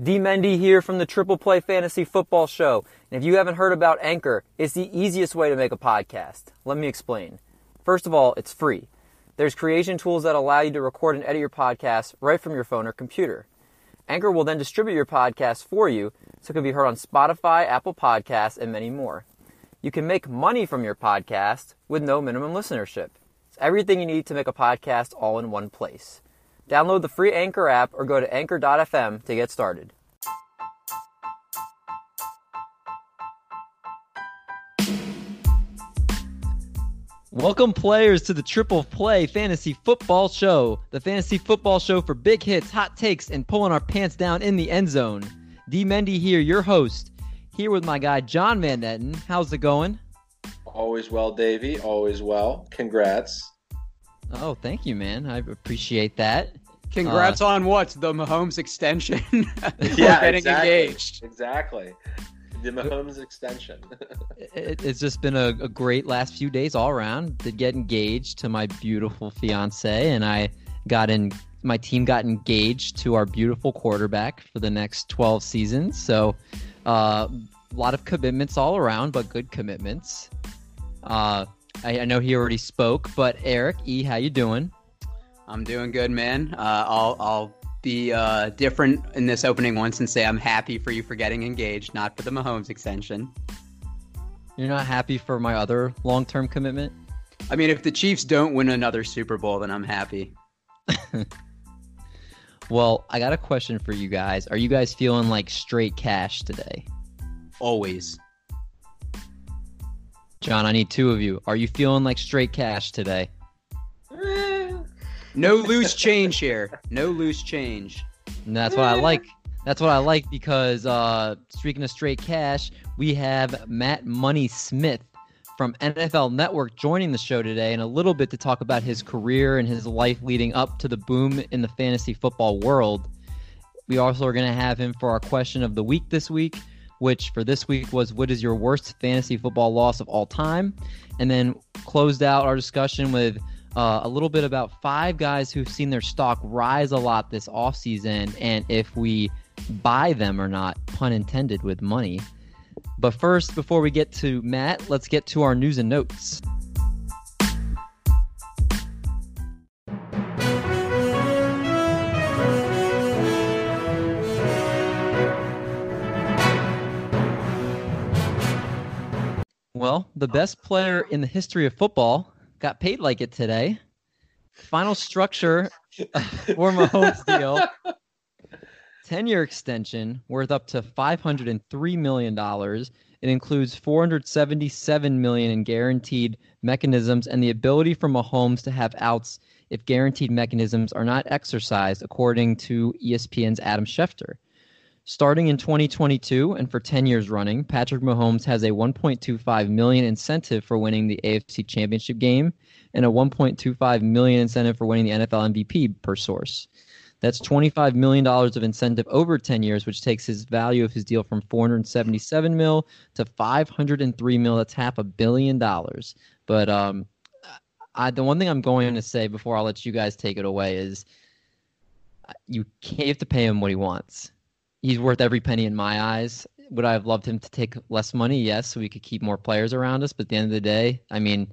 D. Mendy here from the Triple Play Fantasy Football Show. And if you haven't heard about Anchor, it's the easiest way to make a podcast. Let me explain. First of all, it's free. There's creation tools that allow you to record and edit your podcast right from your phone or computer. Anchor will then distribute your podcast for you so it can be heard on Spotify, Apple Podcasts, and many more. You can make money from your podcast with no minimum listenership. It's everything you need to make a podcast all in one place. Download the free Anchor app or go to anchor.fm to get started. Welcome, players, to the Triple Play Fantasy Football Show, the fantasy football show for big hits, hot takes, and pulling our pants down in the end zone. D. Mendy here, your host, here with my guy John Van Netten. How's it going? Always well, Davey. Always well. Congrats. Oh, thank you, man. I appreciate that. Congrats uh, on what? The Mahomes extension? yeah, getting exactly. engaged. Exactly. The Mahomes extension. it, it's just been a, a, great last few days all around. Did get engaged to my beautiful fiance, and I got in. My team got engaged to our beautiful quarterback for the next 12 seasons. So, uh, a lot of commitments all around, but good commitments. Uh, I, I know he already spoke, but Eric E, how you doing? I'm doing good, man. Uh, I'll I'll be uh, different in this opening once and say I'm happy for you for getting engaged, not for the Mahomes extension. You're not happy for my other long-term commitment? I mean, if the Chiefs don't win another Super Bowl, then I'm happy. well, I got a question for you guys. Are you guys feeling like straight cash today? Always. John, I need two of you. Are you feeling like straight cash today? No loose change here. No loose change. And that's what I like. That's what I like because uh, speaking of straight cash, we have Matt Money Smith from NFL Network joining the show today and a little bit to talk about his career and his life leading up to the boom in the fantasy football world. We also are going to have him for our question of the week this week, which for this week was what is your worst fantasy football loss of all time? And then closed out our discussion with uh, a little bit about five guys who've seen their stock rise a lot this offseason and if we buy them or not, pun intended, with money. But first, before we get to Matt, let's get to our news and notes. Well, the oh. best player in the history of football got paid like it today. Final structure for Mahomes deal. 10 year extension worth up to $503 million. It includes 477 million in guaranteed mechanisms and the ability for Mahomes to have outs if guaranteed mechanisms are not exercised, according to ESPN's Adam Schefter. Starting in 2022 and for 10 years running, Patrick Mahomes has a 1.25 million incentive for winning the AFC Championship game and a 1.25 million incentive for winning the NFL MVP per source. That's $25 million of incentive over 10 years, which takes his value of his deal from 477 mil to 503 mil. That's half a billion dollars. But um, I, the one thing I'm going to say before I'll let you guys take it away is you, can't, you have to pay him what he wants he's worth every penny in my eyes. Would I have loved him to take less money? Yes, so we could keep more players around us. But at the end of the day, I mean,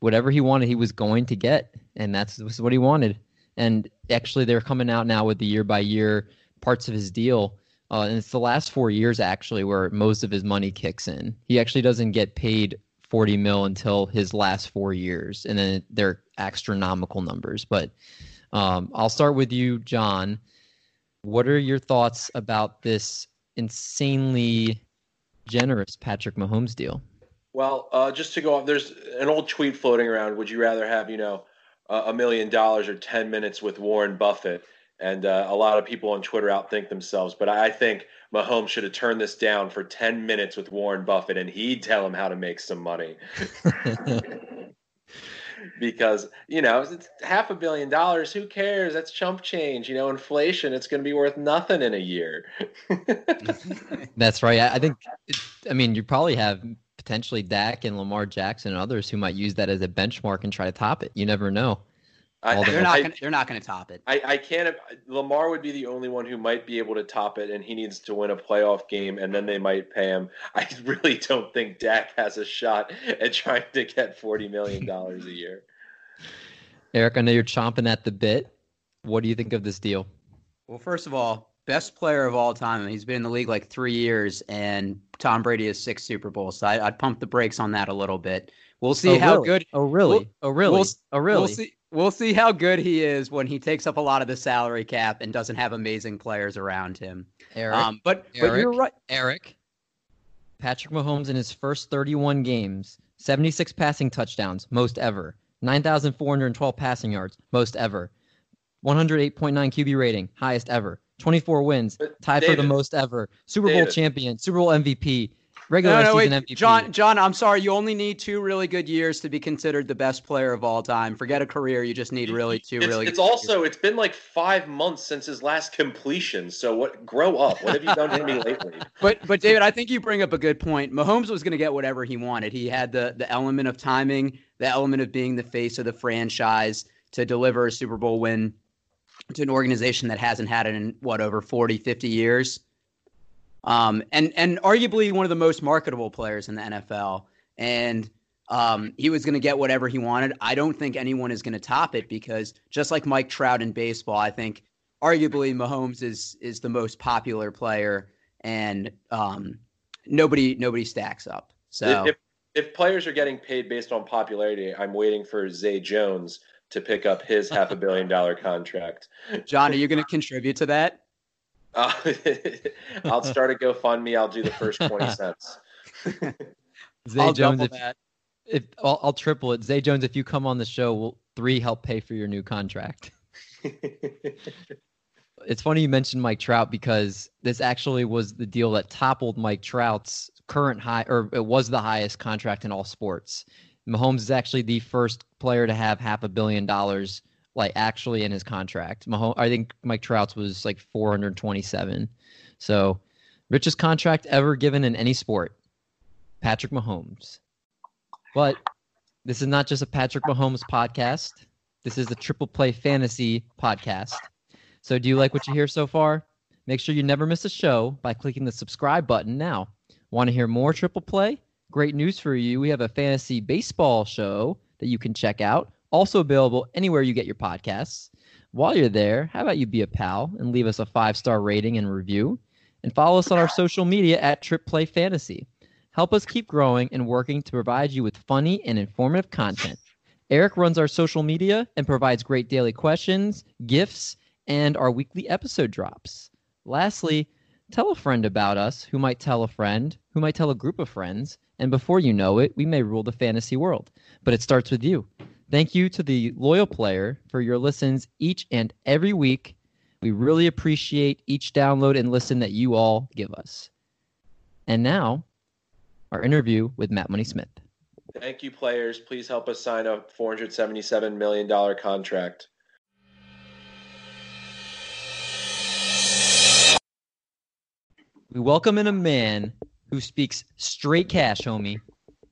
whatever he wanted, he was going to get, and that's what he wanted. And actually, they're coming out now with the year by year parts of his deal. Uh, and it's the last four years actually where most of his money kicks in. He actually doesn't get paid 40 mil until his last four years, and then they're astronomical numbers. But um, I'll start with you, John. What are your thoughts about this insanely generous Patrick Mahomes deal? Well, uh, just to go off, there's an old tweet floating around. Would you rather have, you know, a million dollars or 10 minutes with Warren Buffett? And uh, a lot of people on Twitter outthink themselves. But I think Mahomes should have turned this down for 10 minutes with Warren Buffett and he'd tell him how to make some money. because you know it's half a billion dollars who cares? That's chump change you know inflation it's going to be worth nothing in a year. That's right. I think i mean you probably have potentially Dak and Lamar Jackson and others who might use that as a benchmark and try to top it. You never know I, they're not I, gonna, they're not going to top it. I, I can't. Lamar would be the only one who might be able to top it, and he needs to win a playoff game, and then they might pay him. I really don't think Dak has a shot at trying to get forty million dollars a year. Eric, I know you're chomping at the bit. What do you think of this deal? Well, first of all, best player of all time. He's been in the league like three years, and Tom Brady has six Super Bowls. So I, would pump the brakes on that a little bit. We'll see oh, how really? good. Oh really? We'll, oh really? We'll, oh really? We'll see. We'll see how good he is when he takes up a lot of the salary cap and doesn't have amazing players around him. Eric, um, but Eric, but you're right. Eric, Patrick Mahomes in his first 31 games, 76 passing touchdowns, most ever. 9,412 passing yards, most ever. 108.9 QB rating, highest ever. 24 wins, tied David, for the most ever. Super Bowl champion, Super Bowl MVP, regular no, no, season wait. MVP. John, John, I'm sorry. You only need two really good years to be considered the best player of all time. Forget a career. You just need really two it's, really. It's also it's been like five months since his last completion. So what? Grow up. What have you done for me lately? But but David, I think you bring up a good point. Mahomes was going to get whatever he wanted. He had the the element of timing, the element of being the face of the franchise to deliver a Super Bowl win to an organization that hasn't had it in what over 40, 50 years. Um, and and arguably one of the most marketable players in the NFL. And um, he was going to get whatever he wanted. I don't think anyone is going to top it because just like Mike Trout in baseball, I think arguably Mahomes is is the most popular player, and um, nobody nobody stacks up. So if, if players are getting paid based on popularity, I'm waiting for Zay Jones to pick up his half a billion dollar contract. John, are you going to contribute to that? Uh, I'll start a GoFundMe. I'll do the first twenty cents. Zay I'll Jones, if, that. if I'll, I'll triple it. Zay Jones, if you come on the show, will three help pay for your new contract? it's funny you mentioned Mike Trout because this actually was the deal that toppled Mike Trout's current high, or it was the highest contract in all sports. Mahomes is actually the first player to have half a billion dollars, like actually in his contract. Mahomes, I think Mike Trout's was like 427. So, richest contract ever given in any sport, Patrick Mahomes. But this is not just a Patrick Mahomes podcast. This is a Triple Play Fantasy podcast. So, do you like what you hear so far? Make sure you never miss a show by clicking the subscribe button now. Want to hear more Triple Play? Great news for you. We have a fantasy baseball show that you can check out, also available anywhere you get your podcasts. While you're there, how about you be a pal and leave us a five star rating and review? And follow us on our social media at Trip Play Fantasy. Help us keep growing and working to provide you with funny and informative content. Eric runs our social media and provides great daily questions, gifts, and our weekly episode drops. Lastly, tell a friend about us who might tell a friend, who might tell a group of friends, and before you know it, we may rule the fantasy world. But it starts with you. Thank you to the loyal player for your listens each and every week. We really appreciate each download and listen that you all give us. And now, our interview with Matt Money Smith. Thank you, players. Please help us sign a $477 million contract. We welcome in a man who speaks straight cash, homie.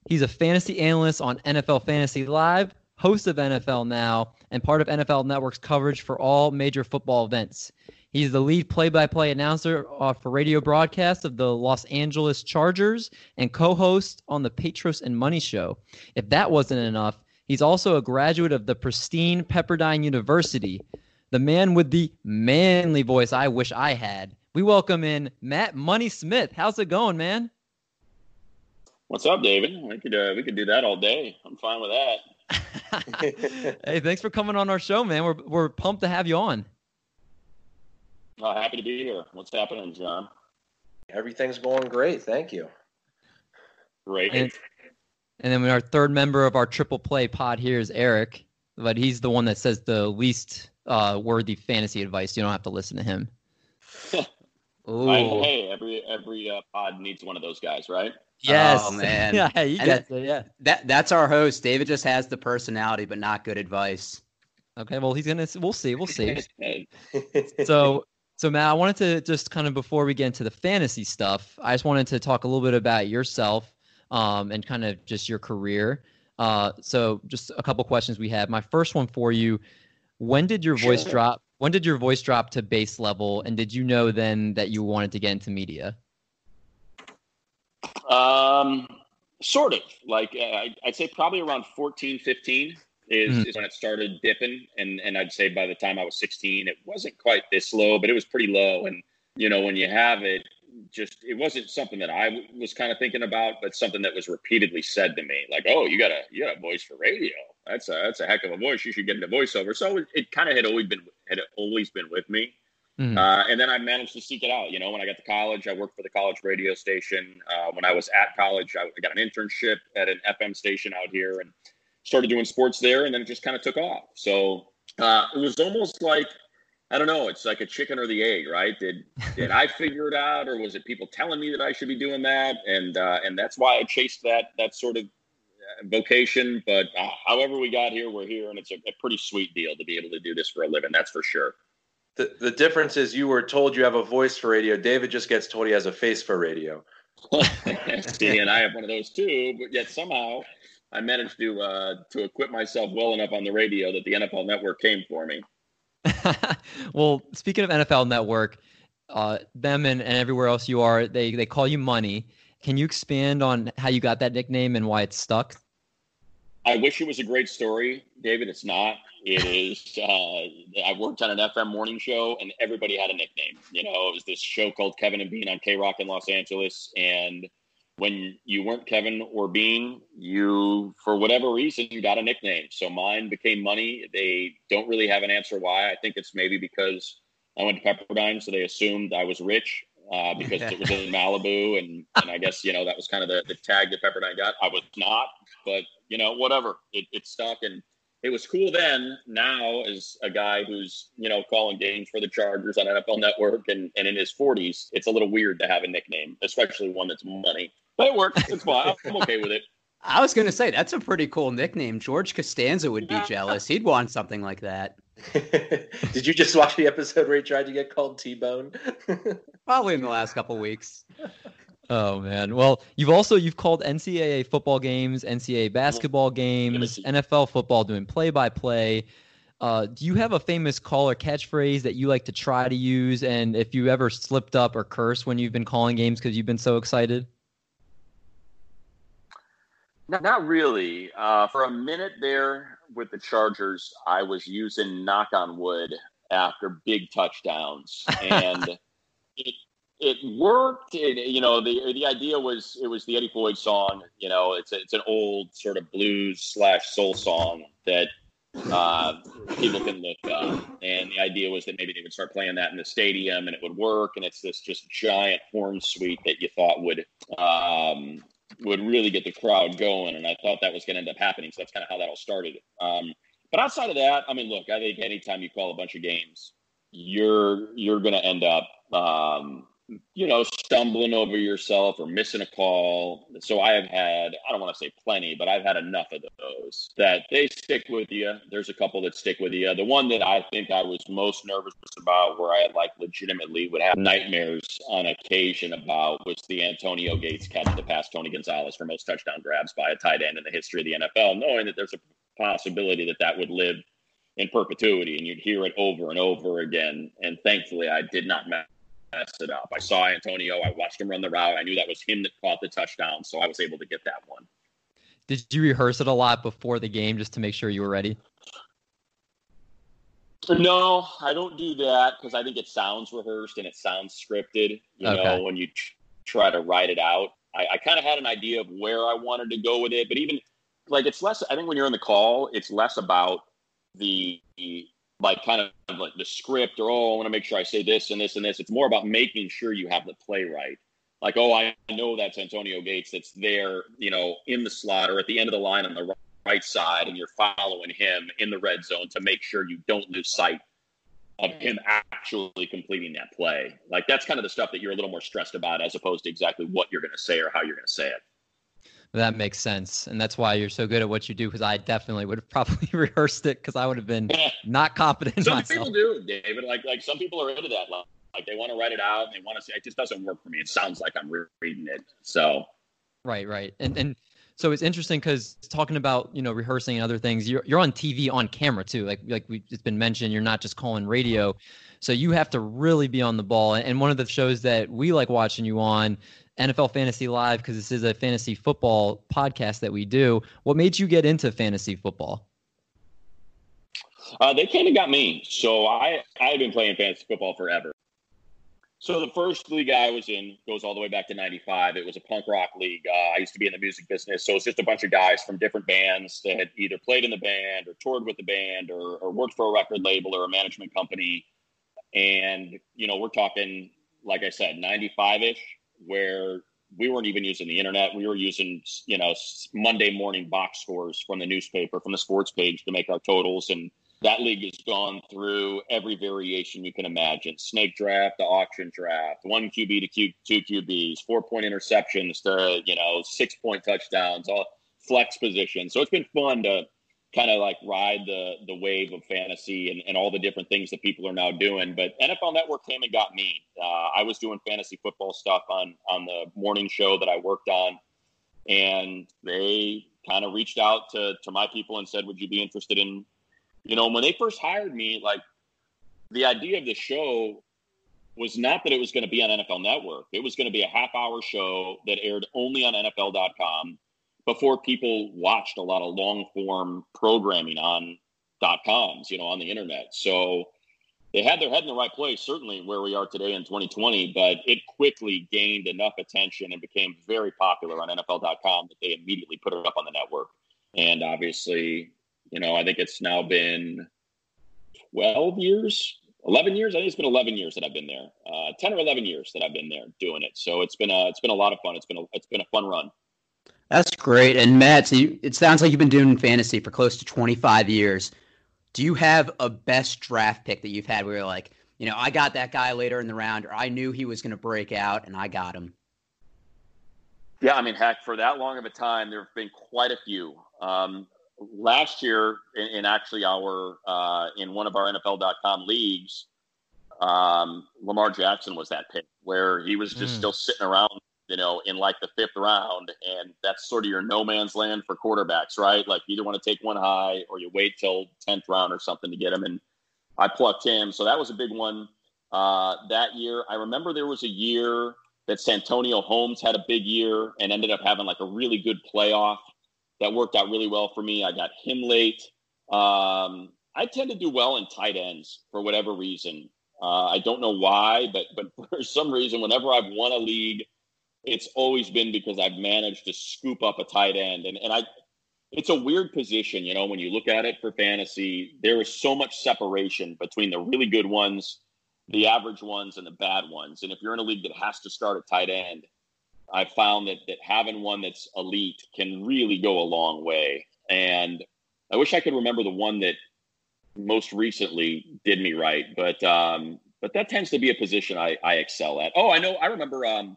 He's a fantasy analyst on NFL Fantasy Live, host of NFL Now, and part of NFL Network's coverage for all major football events. He's the lead play by play announcer uh, for radio broadcasts of the Los Angeles Chargers and co host on the Petros and Money Show. If that wasn't enough, he's also a graduate of the pristine Pepperdine University, the man with the manly voice I wish I had. We welcome in Matt Money Smith. How's it going, man? What's up, David? We could uh, we could do that all day. I'm fine with that. hey, thanks for coming on our show, man. We're we're pumped to have you on. Oh, happy to be here. What's happening, John? Everything's going great. Thank you. Great. And, and then our third member of our triple play pod here is Eric, but he's the one that says the least uh, worthy fantasy advice. You don't have to listen to him. I, hey, every every uh, pod needs one of those guys, right? Yes, Oh, man. yeah, he And gets it. Yeah. That that's our host. David just has the personality, but not good advice. Okay. Well, he's gonna. We'll see. We'll see. So so Matt, I wanted to just kind of before we get into the fantasy stuff, I just wanted to talk a little bit about yourself um, and kind of just your career. Uh, so just a couple questions we have. My first one for you: When did your voice drop? When did your voice drop to bass level? And did you know then that you wanted to get into media? Um, sort of. Like uh, I- I'd say probably around 14, 15 is, Mhm. is when it started dipping, and and I'd say by the time I was sixteen, it wasn't quite this low, but it was pretty low. And you know, when you have it, just it wasn't something that I w- was kind of thinking about, but something that was repeatedly said to me, like, "Oh, you got a you got a voice for radio. That's a that's a heck of a voice. You should get into voiceover." So it, it kind of had always been had always been with me. Mhm. Uh, and then I managed to seek it out. You know, when I got to college, I worked for the college radio station. Uh, when I was at college, I got an internship at an FM station out here and started doing sports there. And then it just kind of took off. So uh, it was almost like I don't know. It's like a chicken or the egg, right? Did did I figure it out, or was it people telling me that I should be doing that? And uh, and that's why I chased that that sort of vocation. But uh, however we got here, we're here, and it's a, a pretty sweet deal to be able to do this for a living. That's for sure. The, the difference is you were told you have a voice for radio. David just gets told he has a face for radio. See, and I have one of those too, but yet somehow I managed to uh, to equip myself well enough on the radio that the NFL Network came for me. well, speaking of NFL Network, uh, them and, and everywhere else you are, they they call you Money. Can you expand on how you got that nickname and why it stuck? I wish it was a great story, David. It's not. It is. Uh, I worked on an FM morning show, and everybody had a nickname. You know, it was this show called Kevin and Bean on KROQ in Los Angeles, and when you weren't Kevin or Bean, you, for whatever reason, you got a nickname. So mine became Money. They don't really have an answer why. I think it's maybe because I went to Pepperdine, so they assumed I was rich uh, because it was in Malibu, and and I guess you know that was kind of the, the tag that Pepperdine got. I was not, but you know whatever. It it stuck, and it was cool then. Now, as a guy who's you know calling games for the Chargers on NFL Network and and in his 40s, it's a little weird to have a nickname, especially one that's money. But it works. It's fine. I'm okay with it. I was gonna say that's a pretty cool nickname. George Costanza would be jealous. He'd want something like that. Did you just watch the episode where he tried to get called T Bone? Probably in the last couple weeks. Oh man. Well, you've also you've called NCAA football games, NCAA basketball games, NFL football doing play by play. Uh, do you have a famous call or catchphrase that you like to try to use? And if you ever slipped up or cursed when you've been calling games because you've been so excited? Not, not really. Uh, for a minute there with the Chargers, I was using knock on wood after big touchdowns, and it it worked. It, you know, the the idea was it was the Eddie Floyd song. You know, it's a, it's an old sort of blues slash soul song that uh, people can look up. And the idea was that maybe they would start playing that in the stadium and it would work. And it's this just giant horn suite that you thought would um, would really get the crowd going. And I thought that was going to end up happening. So that's kind of how that all started. Um, but outside of that, I mean, look, I think anytime you call a bunch of games, you're you're going to end up um, you know, stumbling over yourself or missing a call. So I have had, I don't want to say plenty, but I've had enough of those that they stick with you. There's a couple that stick with you. The one that I think I was most nervous about, where I like legitimately would have nightmares on occasion about, was the Antonio Gates catch to pass Tony Gonzalez for most touchdown grabs by a tight end in the history of the NFL, knowing that there's a possibility that that would live in perpetuity and you'd hear it over and over again. And thankfully, I did not mess it up. I saw Antonio. I watched him run the route. I knew that was him that caught the touchdown, so I was able to get that one. Did you rehearse it a lot before the game just to make sure you were ready? No, I don't do that because I think it sounds rehearsed and it sounds scripted. You Okay. know, when you try to write it out, I, I kind of had an idea of where I wanted to go with it, but even like it's less. I think when you're in the call, it's less about the like kind of like the script or oh, I want to make sure I say this and this and this. It's more about making sure you have the play right. Like, oh, I know that's Antonio Gates that's there, you know, in the slot or at the end of the line on the right side, and you're following him in the red zone to make sure you don't lose sight of him actually completing that play. Like that's kind of the stuff that you're a little more stressed about as opposed to exactly what you're going to say or how you're going to say it. That makes sense, and that's why you're so good at what you do. Because I definitely would have probably rehearsed it because I would have been not confident some myself. people do, David. Like like some people are into that. Like, like they want to write it out and they want to say it just doesn't work for me. It sounds like I'm re- reading it. So Right, right, and and So it's interesting because talking about you know rehearsing and other things, you're you're on TV on camera too. Like like we, it's been mentioned, you're not just calling radio, so you have to really be on the ball. And one of the shows that we like watching you on, NFL Fantasy Live, because this is a fantasy football podcast that we do. What made you get into fantasy football? Uh, they kind of got me. So I I've been playing fantasy football forever. So the first league I was in goes all the way back to '95. It was a punk rock league. Uh, I used to be in the music business, so it's just a bunch of guys from different bands that had either played in the band or toured with the band or, or worked for a record label or a management company. And you know, we're talking, like I said, '95 ish, where we weren't even using the internet. We were using, you know, Monday morning box scores from the newspaper, from the sports page to make our totals. And that league has gone through every variation you can imagine. Snake draft the auction draft one qb to Q, two qbs four point interceptions to you know six point touchdowns all flex positions. So it's been fun to kind of like ride the the wave of fantasy and, and all the different things that people are now doing but nfl network came and got me uh, i was doing fantasy football stuff on on the morning show that i worked on and they kind of reached out to to my people and said would you be interested in you know, when they first hired me, like the idea of the show was not that it was going to be on NFL Network. It was going to be a half hour show that aired only on NFL.com before people watched a lot of long form programming on dot coms, you know, on the internet. So they had their head in the right place, certainly where we are today in 2020, but it quickly gained enough attention and became very popular on NFL.com that they immediately put it up on the network. And obviously, you know, I think it's now been 12 years, 11 years. I think it's been 11 years that I've been there. Uh, 10 or 11 years that I've been there doing it. So it's been a it's been a lot of fun. It's been a it's been a fun run. That's great. And Matt, so you, it sounds like you've been doing fantasy for close to 25 years. Do you have a best draft pick that you've had where you're like, you know, I got that guy later in the round, or I knew he was going to break out, and I got him? Yeah, I mean, heck, for that long of a time, there have been quite a few. Um, last year in, in actually our uh, in one of our NFL.com leagues, um, Lamar Jackson was that pick where he was just mm. still sitting around, you know, in like the fifth round, and that's sort of your no man's land for quarterbacks, right? Like you either want to take one high or you wait till tenth round or something to get him. And I plucked him, so that was a big one uh, that year. I remember there was a year that Santonio Holmes had a big year and ended up having like a really good playoff that worked out really well for me. I got him late. Um, I tend to do well in tight ends for whatever reason. Uh, I don't know why, but but for some reason, whenever I've won a league, it's always been because I've managed to scoop up a tight end, and and I. It's a weird position, you know, when you look at it for fantasy. There is so much separation between the really good ones, the average ones, and the bad ones. And if you're in a league that has to start a tight end, I found that that having one that's elite can really go a long way. And I wish I could remember the one that most recently did me right, but um, but that tends to be a position I, I excel at. Oh, I know. I remember. Um,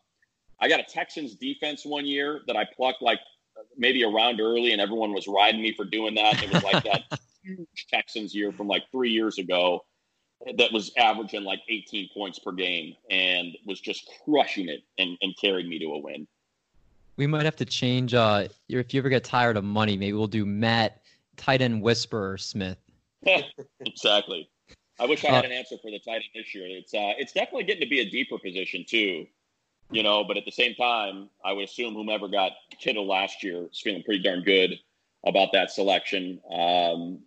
I got a Texans defense one year that I plucked like maybe a round early, and everyone was riding me for doing that. It was like that huge Texans year from like three years ago that was averaging like 18 points per game and was just crushing it and, and carried me to a win. We might have to change. Uh, if you ever get tired of money, maybe we'll do Matt tight end whisperer Smith. exactly. I wish I had uh, an answer for the tight end this year. It's uh, it's definitely getting to be a deeper position too, you know. But at the same time, I would assume whomever got Kittle last year is feeling pretty darn good about that selection. Um,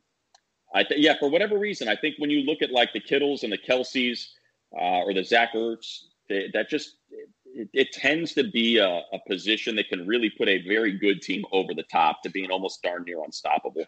I th- yeah, for whatever reason, I think when you look at like the Kittles and the Kelces uh, or the Zach Ertz, they, that just it, it, tends to be a, a position that can really put a very good team over the top to being almost darn near unstoppable.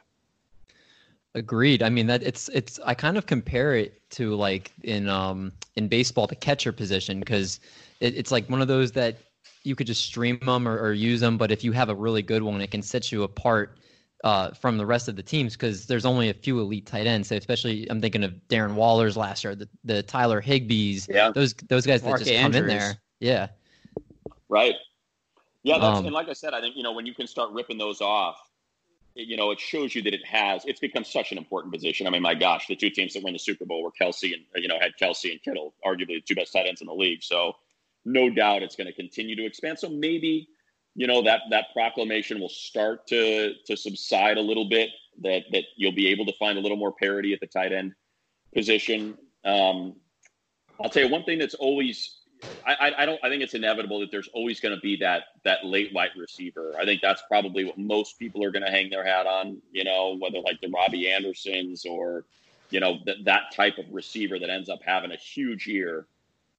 Agreed. I mean that it's it's I kind of compare it to like in um in baseball the catcher position because it, it's like one of those that you could just stream them or, or use them, but if you have a really good one, it can set you apart uh, from the rest of the teams because there's only a few elite tight ends. So especially, I'm thinking of Darren Waller's last year, the, the Tyler Higbees, yeah. those those guys Mark that just Andrews. come in there. Yeah. Right. Yeah, um, and like I said, I think you know when you can start ripping those off, you know, it shows you that it has. It's become such an important position. I mean, my gosh, the two teams that win the Super Bowl were Kelce and you know had Kelce and Kittle, arguably the two best tight ends in the league. So no doubt it's going to continue to expand. So maybe you know that that proclamation will start to to subside a little bit. That that you'll be able to find a little more parity at the tight end position. Um, I'll tell you one thing that's always I, I don't I think it's inevitable that there's always going to be that that late white receiver. I think that's probably what most people are going to hang their hat on. You know, whether like the Robby Andersons or you know that that type of receiver that ends up having a huge year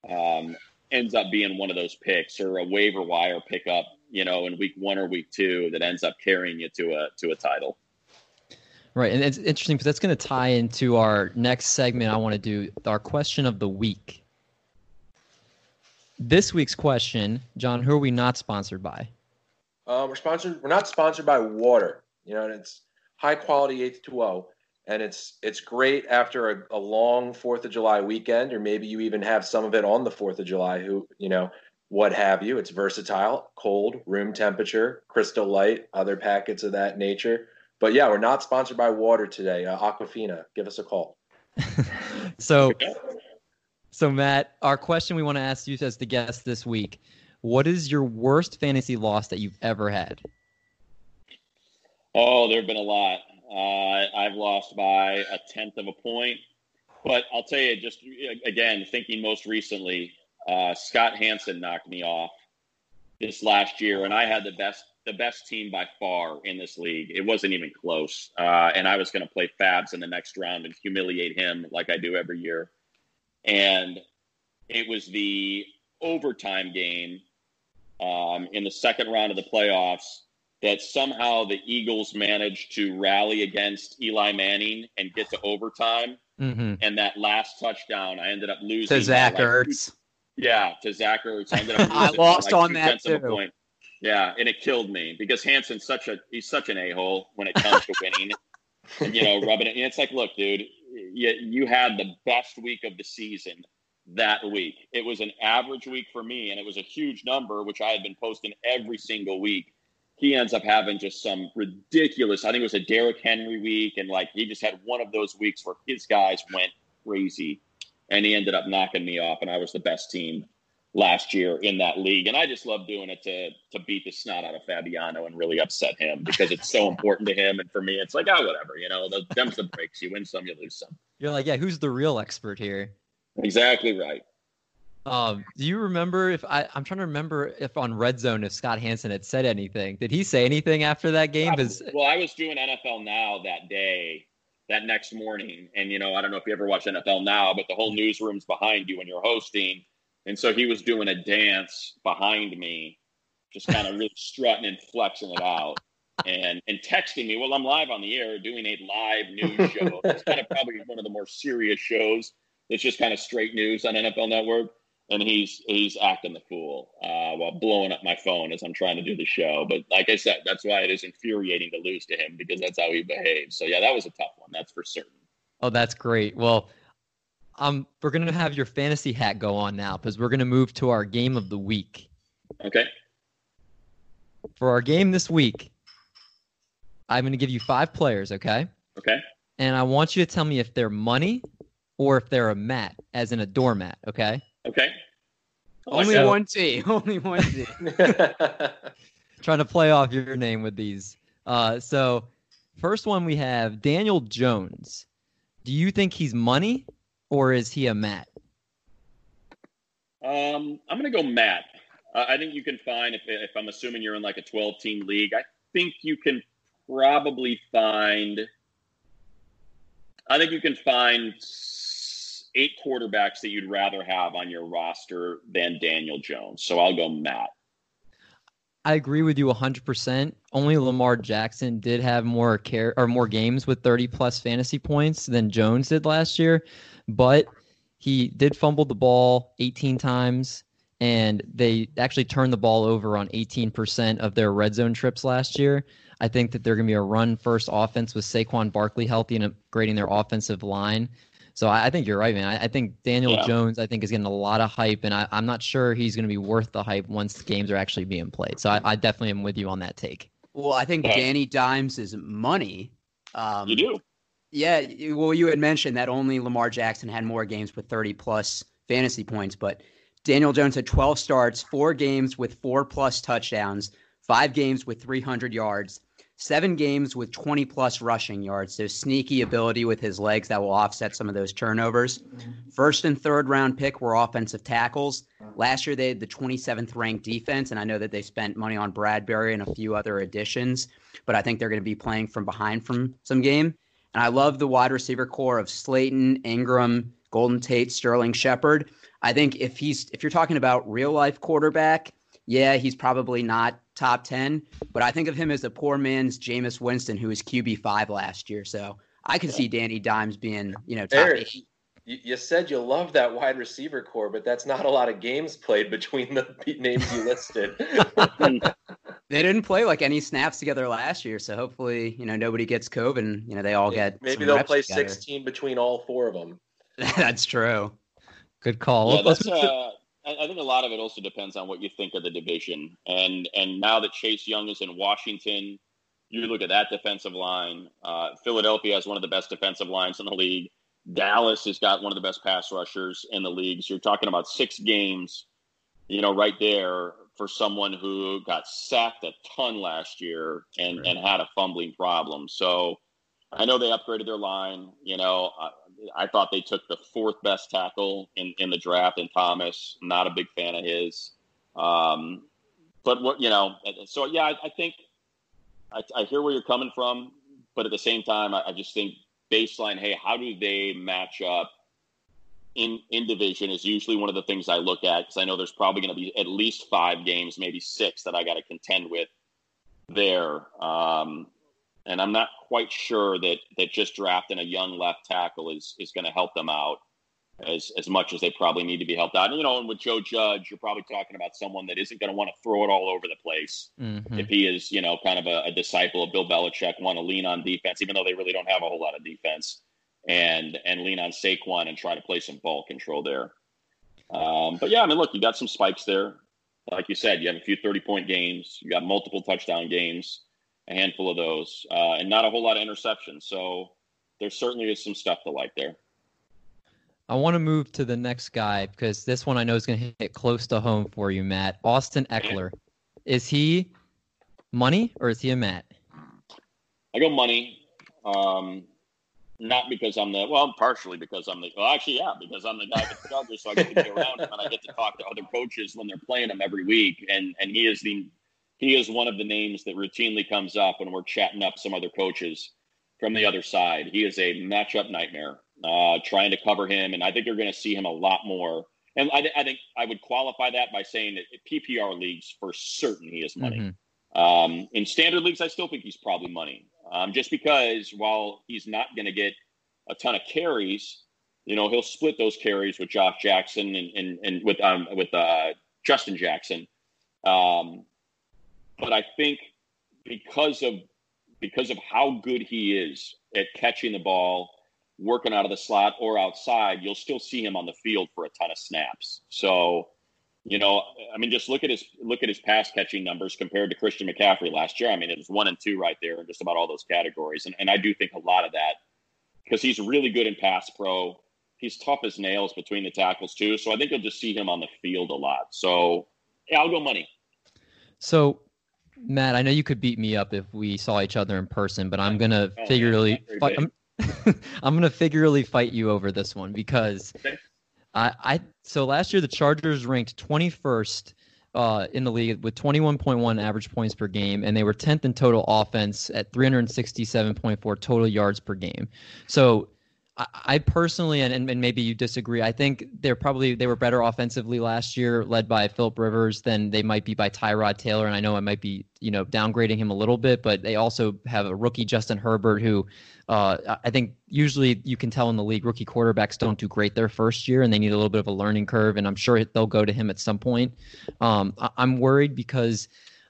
um, ends up being one of those picks or a waiver wire pickup. You know, in week one or week two that ends up carrying you to a to a title. Right, and it's interesting because that's going to tie into our next segment. I want to do our question of the week. This week's question, John, who are we not sponsored by? Uh, we're sponsored. We're not sponsored by water. You know, and it's high quality H2O, and it's it's great after a, a long Fourth of July weekend, or maybe you even have some of it on the Fourth of July. Who you know, what have you? It's versatile, cold, room temperature, crystal light, other packets of that nature. But yeah, we're not sponsored by water today. Uh, Aquafina, give us a call. so so, Matt, our question we want to ask you as the guest this week what is your worst fantasy loss that you've ever had? Oh, there have been a lot. Uh, I've lost by a tenth of a point. But I'll tell you, just again, thinking most recently, uh, Scott Hanson knocked me off this last year, and I had the best the best team by far in this league. It wasn't even close, uh, and I was going to play Fabs in the next round and humiliate him like I do every year and it was the overtime game um, in the second round of the playoffs that somehow the Eagles managed to rally against Eli Manning and get to overtime. Mm-hmm. And that last touchdown, I ended up losing to Zach like Ertz. yeah, to Zach Ertz. I, ended up I lost like on that too. Point. Yeah, and it killed me because Hanson's such a he's such an a hole when it comes to winning. and, you know, rubbing it. And it's like, look, dude, you, you had the best week of the season that week. It was an average week for me, and it was a huge number, which I had been posting every single week. He ends up having just some ridiculous, I think it was a Derrick Henry week, and like he just had one of those weeks where his guys went crazy, and he ended up knocking me off, and I was the best team last year in that league. And I just love doing it to to beat the snot out of Fabiano and really upset him because it's so important to him. And for me, it's like, oh, whatever, you know, the them's the breaks. You win some, you lose some. You're like, yeah, who's the real expert here? Exactly right. Um, do you remember if I, I'm trying to remember if on Red Zone if Scott Hanson had said anything? Did he say anything after that game? Well, I was doing NFL Now that day, that next morning, and you know, I don't know if you ever watch NFL Now, but the whole newsroom's behind you when you're hosting and so he was doing a dance behind me, just kind of really strutting and flexing it out. And and texting me, well, I'm live on the air doing a live news show. It's kind of probably one of the more serious shows. It's just kind of straight news on NFL Network and he's he's acting the fool uh, while blowing up my phone as I'm trying to do the show. But like I said, that's why it is infuriating to lose to him because that's how he behaves. So yeah, that was a tough one. That's for certain. Oh, that's great. Well, um, we're gonna have your fantasy hat go on now because we're gonna move to our game of the week. Okay. For our game this week, I'm gonna give you five players. Okay. Okay. And I want you to tell me if they're money or if they're a mat, as in a doormat. Okay. Okay. Only one T. Only one T. Trying to play off your name with these. Uh, so, first one we have Daniel Jones. Do you think he's money or is he a Matt? Um, I'm going to go Matt. Uh, I think you can find if if I'm assuming you're in like a 12 team league, I think you can probably find. I think you can find eight quarterbacks that you'd rather have on your roster than Daniel Jones. So I'll go Matt. I agree with you 100%. Only Lamar Jackson did have more care or more games with 30 plus fantasy points than Jones did last year but he did fumble the ball 18 times and they actually turned the ball over on 18% of their red zone trips last year. I think that they're going to be a run first offense with Saquon Barkley healthy and upgrading their offensive line. So I, I think you're right, man. I, I think Daniel yeah. Jones, I think, is getting a lot of hype, and I, am not sure he's going to be worth the hype once games are actually being played. So I, I definitely am with you on that take. Well, I think Danny Dimes is money. Um, you do. Yeah, well, you had mentioned that only Lamar Jackson had more games with 30 plus fantasy points, but Daniel Jones had 12 starts, four games with four plus touchdowns, five games with 300 yards, seven games with 20 plus rushing yards. So sneaky ability with his legs that will offset some of those turnovers. Mm-hmm. First and third round pick were offensive tackles. Last year they had the 27th ranked defense, and I know that they spent money on Bradberry and a few other additions, but I think they're going to be playing from behind from some game. And I love the wide receiver corps of Slayton, Ingram, Golden Tate, Sterling Shepard. I think if he's if you're talking about real life quarterback, yeah, he's probably not top 10, but I think of him as a poor man's Jameis Winston, who was QB5 last year. So I could see Danny Dimes being, you know, top Eric, eight. You, you said you love that wide receiver corps, but that's not a lot of games played between the names you listed. They didn't play like any snaps together last year, so hopefully, you know, nobody gets COVID and, you know, they all get Maybe some they'll reps play together. 16 between all four of them. That's true. Good call. Yeah, that's, uh, I I think a lot of it also depends on what you think of the division. And and now that Chase Young is in Washington, you look at that defensive line. Uh, Philadelphia has one of the best defensive lines in the league. Dallas has got one of the best pass rushers in the league. So you're talking about six games, you know, right there for someone who got sacked a ton last year and, Right. and had a fumbling problem. So I know they upgraded their line. You know, I, I thought they took the fourth best tackle in, in the draft in Thomas. Not a big fan of his. Um, but what, you know, so yeah, I, I think I, I hear where you're coming from, but at the same time, I, just think baseline, hey, how do they match up in in division is usually one of the things I look at because I know there's probably going to be at least five games, maybe six that I got to contend with there. Um, and I'm not quite sure that that just drafting a young left tackle is is going to help them out as as much as they probably need to be helped out. And, you know, and with Joe Judge, you're probably talking about someone that isn't going to want to throw it all over the place Mhm. if he is, you know, kind of a, a disciple of Bill Belichick, want to lean on defense, even though they really don't have a whole lot of defense, and and lean on Saquon and try to play some ball control there. Um, but yeah, I mean, look, you got some spikes there. Like you said, you have a few thirty-point games. You got multiple touchdown games, a handful of those, uh, and not a whole lot of interceptions. So there certainly is some stuff to like there. I want to move to the next guy because this one I know is going to hit close to home for you, Matt. Austin Ekeler. Is he money or is he a Matt? I go money. Um, not because I'm the well, partially because I'm the well, actually, yeah, because I'm the guy with the Chargers, so I get to be around him and I get to talk to other coaches when they're playing him every week. And and he is the he is one of the names that routinely comes up when we're chatting up some other coaches from the other side. He is a matchup nightmare. Uh, trying to cover him, and I think you're going to see him a lot more. And I, I think I would qualify that by saying that PPR leagues for certain he is money. Mhm. Um, in standard leagues, I still think he's probably money. Um, just because while he's not going to get a ton of carries, you know, he'll split those carries with Josh Jackson and, and, and with um, with uh, Justin Jackson. Um, but I think because of because of how good he is at catching the ball, working out of the slot or outside, you'll still see him on the field for a ton of snaps. So, you know, I mean, just look at his look at his pass catching numbers compared to Christian McCaffrey last year. I mean, it was one and two right there in just about all those categories, and and I do think a lot of that because he's really good in pass pro. He's tough as nails between the tackles too. So I think you'll just see him on the field a lot. So yeah, I'll go money. So, Matt, I know you could beat me up if we saw each other in person, but I'm gonna Oh, figuratively fight. I'm, I'm gonna figuratively fight you over this one because Okay. I, I so last year the Chargers ranked 21st uh, in the league with 21.1 average points per game, and they were 10th in total offense at 367.4 total yards per game. So I, personally, and, and maybe you disagree, I think they're probably they were better offensively last year, led by Philip Rivers, than they might be by Tyrod Taylor. And I know I might be you know downgrading him a little bit, but they also have a rookie Justin Herbert who. Uh, I think usually you can tell in the league rookie quarterbacks don't do great their first year and they need a little bit of a learning curve. And I'm sure they'll go to him at some point. Um, I- I'm worried because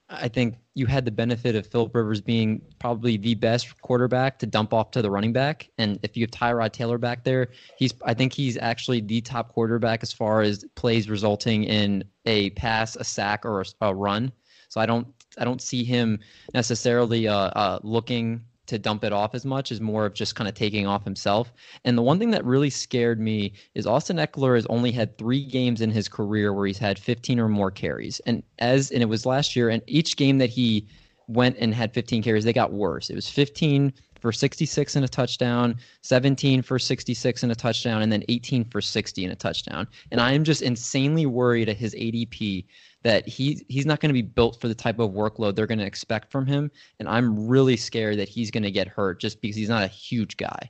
I think you had the benefit of Philip Rivers being probably the best quarterback to dump off to the running back. And if you have Tyrod Taylor back there, he's I think he's actually the top quarterback as far as plays resulting in a pass, a sack, or a, a run. So I don't I don't see him necessarily uh, uh, looking to dump it off as much is more of just kind of taking off himself. And the one thing that really scared me is Austin Ekeler has only had three games in his career where he's had 15 or more carries. And as and it was last year, and each game that he went and had 15 carries, they got worse. It was 15 for 66 and a touchdown, 17 for 66 and a touchdown, and then 18 for 60 and a touchdown. And I am just insanely worried at his ADP that he he's not going to be built for the type of workload they're going to expect from him. And I'm really scared that he's going to get hurt just because he's not a huge guy.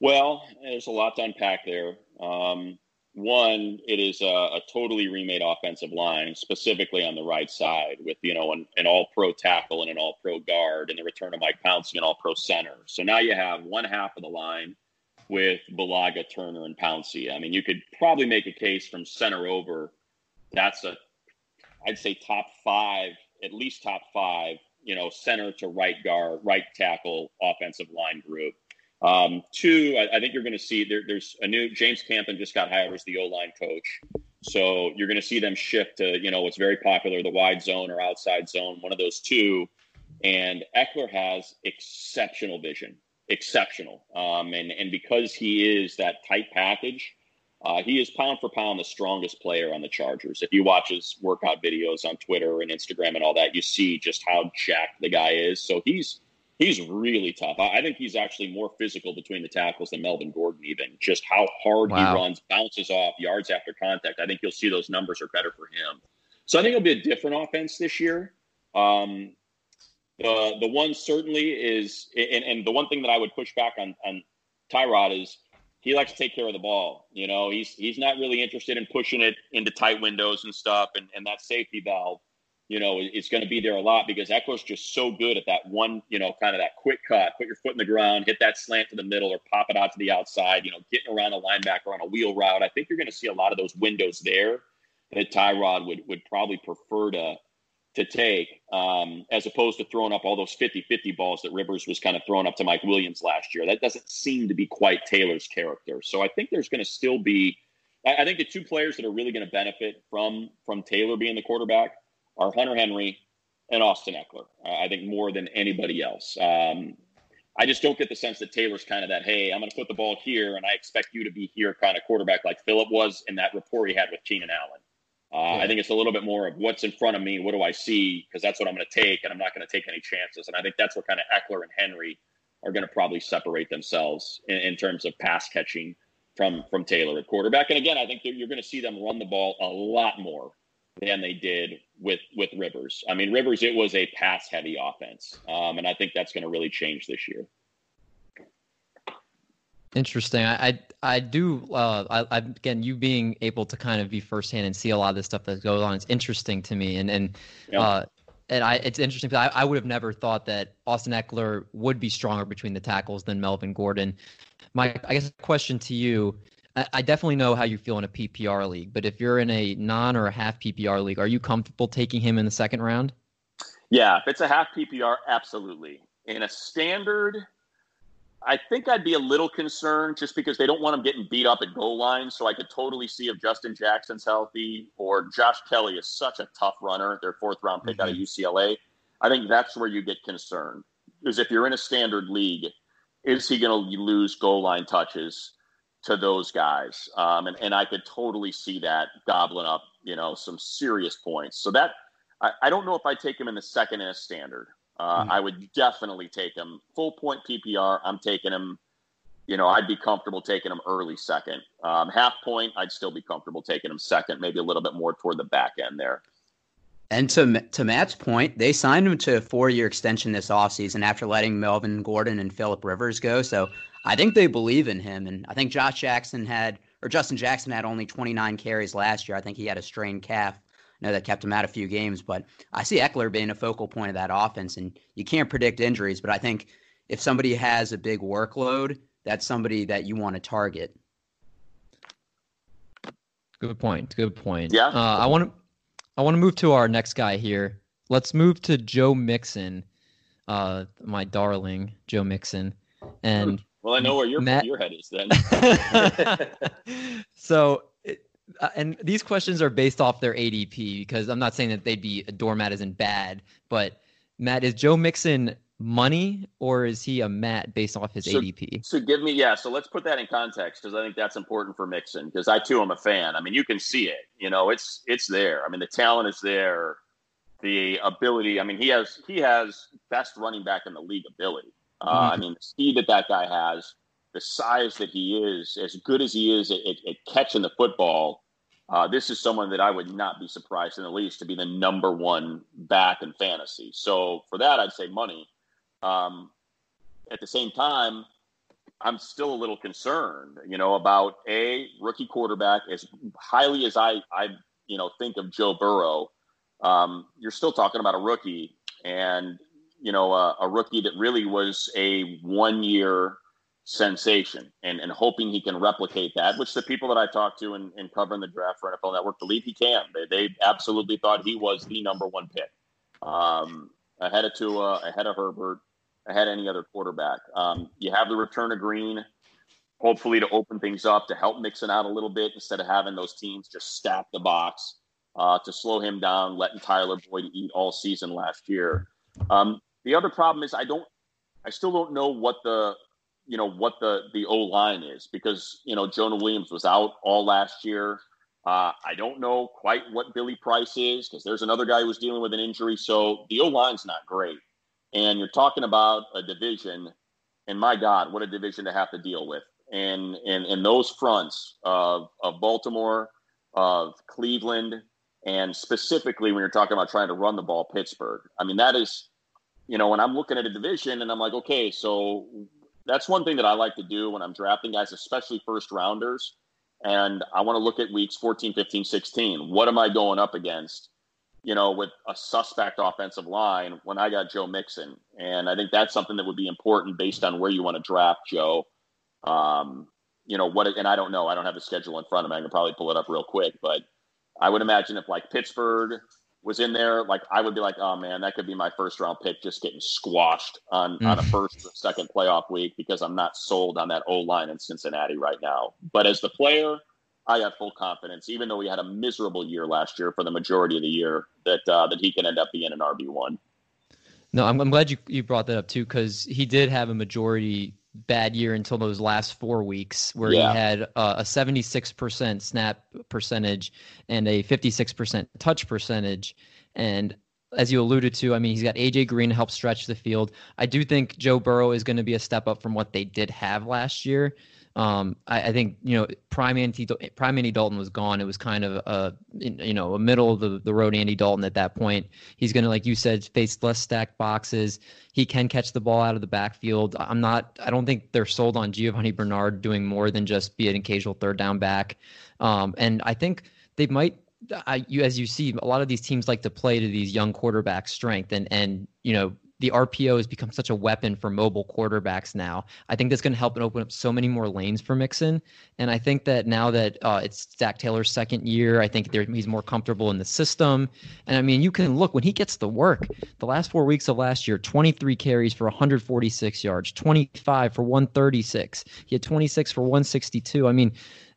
Well, there's a lot to unpack there. Um, one, it is a, a, totally remade offensive line, specifically on the right side, with you know an, an all-pro tackle and an all-pro guard, and the return of Mike Pouncey, an all-pro center. So now you have one half of the line with Bulaga, Turner, and Pouncey. I mean, you could probably make a case from center over. That's a, I'd say top five, at least top five. You know, center to right guard, right tackle, offensive line group. Um, two, I, I, think you're going to see there, there's a new James Campen just got hired as the O line coach. So you're going to see them shift to, you know, what's very popular, the wide zone or outside zone, one of those two. And Ekeler has exceptional vision, exceptional. Um, and, and because he is that tight package, uh, he is pound for pound the strongest player on the Chargers. If you watch his workout videos on Twitter and Instagram and all that, you see just how jacked the guy is. So he's he's really tough. I, think he's actually more physical between the tackles than Melvin Gordon, even just how hard wow. he runs, bounces off, yards after contact. I think you'll see those numbers are better for him. So I think it'll be a different offense this year. Um, the the one certainly is, and, and the one thing that I would push back on on Tyrod is he likes to take care of the ball. You know, he's he's not really interested in pushing it into tight windows and stuff, and and that safety valve you know, is going to be there a lot because Ekeler's just so good at that one, you know, kind of that quick cut, put your foot in the ground, hit that slant to the middle or pop it out to the outside, you know, getting around a linebacker on a wheel route. I think you're going to see a lot of those windows there that Tyrod would, would probably prefer to, to take um, as opposed to throwing up all those 50 50 balls that Rivers was kind of throwing up to Mike Williams last year. That doesn't seem to be quite Taylor's character. So I think there's going to still be, I, think the two players that are really going to benefit from, from Taylor being the quarterback are Hunter Henry and Austin Ekeler. I think more than anybody else. Um, I just don't get the sense that Taylor's kind of that, hey, I'm going to put the ball here and I expect you to be here kind of quarterback like Philip was in that rapport he had with Keenan Allen. Uh, yeah. I think it's a little bit more of what's in front of me, what do I see, because that's what I'm going to take, and I'm not going to take any chances. And I think that's what kind of Ekeler and Henry are going to probably separate themselves in, in, terms of pass catching from from Taylor at quarterback. And again, I think you're going to see them run the ball a lot more than they did with with Rivers. I mean, Rivers it was a pass heavy offense, um, and I think that's going to really change this year. Interesting. I I, I do. Uh, I, I, again, you being able to kind of be firsthand and see a lot of this stuff that goes on. It's interesting to me, and and yeah. uh, and I it's interesting because I, I would have never thought that Austin Ekeler would be stronger between the tackles than Melvin Gordon. My I guess a question to you I definitely know how you feel in a PPR league, but if you're in a non or a half PPR league, are you comfortable taking him in the second round? Yeah, if it's a half PPR, absolutely. In a standard, I think I'd be a little concerned just because they don't want him getting beat up at goal line. So I could totally see if Justin Jackson's healthy or Josh Kelly is such a tough runner, their fourth round pick mm-hmm. out of mm-hmm. UCLA. I think that's where you get concerned. Because if you're in a standard league, is he going to lose goal line touches? to those guys. Um, and, and I could totally see that gobbling up, you know, some serious points. So that I, I don't know if I take him in the second in a standard. Uh, mm-hmm. I would definitely take him full point PPR. I'm taking him. You know, I'd be comfortable taking him early second. Um, half point, I'd still be comfortable taking him second, maybe a little bit more toward the back end there. And to to Matt's point, they signed him to a four year extension this offseason after letting Melvin Gordon and Philip Rivers go. So I think they believe in him, and I think Josh Jackson had or Justin Jackson had only 29 carries last year. I think he had a strained calf. I know that kept him out a few games, but I see Ekeler being a focal point of that offense, and you can't predict injuries. But I think if somebody has a big workload, that's somebody that you want to target. Good point. Good point. Yeah. Uh, I want to. I want to move to our next guy here. Let's move to Joe Mixon, uh, my darling Joe Mixon, and well, I know where your Matt... your head is then. so, uh, and these questions are based off their ADP because I'm not saying that they'd be a doormat isn't bad, but Matt is Joe Mixon money or is he a Matt based off his So- ADP? So give me yeah. So let's put that in context because I think that's important for Mixon because I too am a fan. I mean, you can see it. You know, it's it's there. I mean, the talent is there. The ability. I mean, he has he has best running back in the league ability. Uh, I mean, the speed that that guy has, the size that he is, as good as he is at, at, at catching the football. Uh, this is someone that I would not be surprised in the least to be the number one back in fantasy. So for that, I'd say money. Um, at the same time, I'm still a little concerned, you know, about a rookie quarterback as highly as I, I, you know, think of Joe Burrow. Um, you're still talking about a rookie, and you know, a, rookie that really was a one-year sensation, and and hoping he can replicate that. Which the people that I talked to in, in covering the draft for NFL Network believe he can. They, they absolutely thought he was the number one pick, um, ahead of Tua, ahead of Herbert ahead of any other quarterback. Um, you have the return of Green, hopefully to open things up to help Mixon out a little bit instead of having those teams just stack the box uh, to slow him down, letting Tyler Boyd eat all season last year. Um, the other problem is I don't, I still don't know what the, you know, what the the O line is because you know Jonah Williams was out all last year. Uh, I don't know quite what Billy Price is because there's another guy who was dealing with an injury. So the O line's not great and you're talking about a division and my god what a division to have to deal with and and and those fronts of of baltimore of cleveland and specifically when you're talking about trying to run the ball pittsburgh i mean that is you know when i'm looking at a division and i'm like okay so that's one thing that i like to do when i'm drafting guys especially first rounders and i want to look at weeks 14 15 16 what am i going up against you know, with a suspect offensive line when I got Joe Mixon. And I think that's something that would be important based on where you want to draft Joe. Um, you know, what, and I don't know, I don't have the schedule in front of me. I can probably pull it up real quick, but I would imagine if like Pittsburgh was in there, like I would be like, oh man, that could be my first round pick just getting squashed on, on a first or second playoff week because I'm not sold on that O line in Cincinnati right now. But as the player, I have full confidence, even though he had a miserable year last year for the majority of the year, that uh, that he can end up being an RB one. No, I'm, I'm glad you, you brought that up too, because he did have a majority bad year until those last four weeks where Yeah. he had uh, a 76% snap percentage and a 56% touch percentage. And as you alluded to, I mean, he's got AJ Green to help stretch the field. I do think Joe Burrow is going to be a step up from what they did have last year. Um, I, I think you know prime Andy prime Andy Dalton was gone. It was kind of a you know a middle of the, the road Andy Dalton at that point. He's going to like you said face less stacked boxes. He can catch the ball out of the backfield. I'm not. I don't think they're sold on Giovani Bernard doing more than just be an occasional third down back. Um, and I think they might. I, you as you see, a lot of these teams like to play to these young quarterbacks' strength, and and you know the RPO has become such a weapon for mobile quarterbacks now. I think that's going to help and open up so many more lanes for Mixon. And I think that now that uh, it's Zac Taylor's second year, I think he's more comfortable in the system. And I mean, you can look when he gets the work. The last four weeks of last year, 23 carries for 146 yards, 25 for 136. He had 26 for 162. I mean,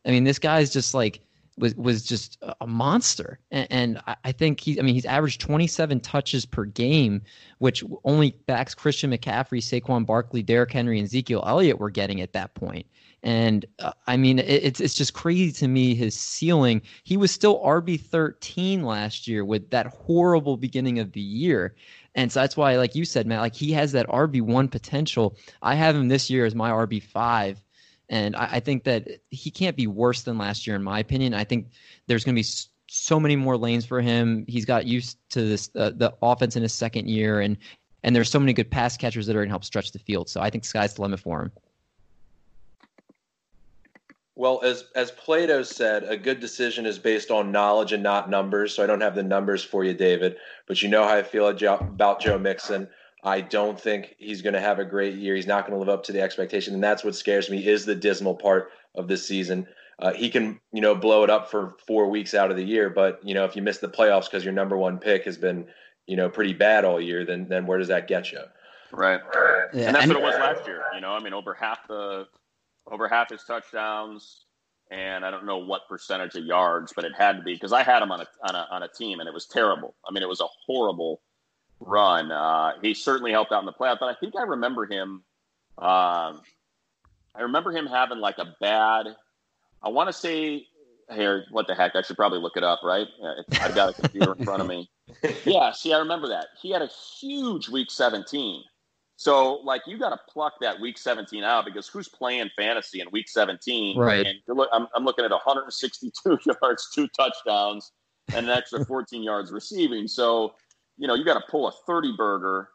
I mean, this guy's just like was was just a monster. And, and I- think he, I mean, he's averaged 27 touches per game, which only backs Christian McCaffrey, Saquon Barkley, Derrick Henry, and Ezekiel Elliott were getting at that point. And uh, I mean, it, it's it's just crazy to me his ceiling. He was still RB 13 last year with that horrible beginning of the year. And so that's why, like you said, Matt, like he has that RB one potential. I have him this year as my RB five, and I, I think that he can't be worse than last year, in my opinion. I think there's going to be so many more lanes for him. He's got used to this uh, the offense in his second year, and and there's so many good pass catchers that are going to help stretch the field. So I think sky's the limit for him. Well, as as Plato said, a good decision is based on knowledge and not numbers. So I don't have the numbers for you, David, but you know how I feel about Joe Mixon. I don't think he's going to have a great year. He's not going to live up to the expectation, and that's what scares me. Is the dismal part of this season. Uh, he can, you know, blow it up for four weeks out of the year, but you know, if you miss the playoffs because your number one pick has been, you know, pretty bad all year, then then where does that get you? Right. Yeah, and that's and- what it was last year. You know, I mean, over half the over half his touchdowns, and I don't know what percentage of yards, but it had to be because I had him on a on a on a team, and it was terrible. I mean, it was a horrible run. Uh, he certainly helped out in the playoff, but I think I remember him. Um, I remember him having like a bad. I want to say here. What the heck? I should probably look it up. Right? I've got a computer in front of me. Yeah. See, I remember that he had a huge week 17. So, like, you got to pluck that week 17 out because who's playing fantasy in week 17? Right. And look, I'm, I'm looking at 162 yards, two touchdowns, and an extra 14 yards receiving. So, you know, you got to pull a 30 burger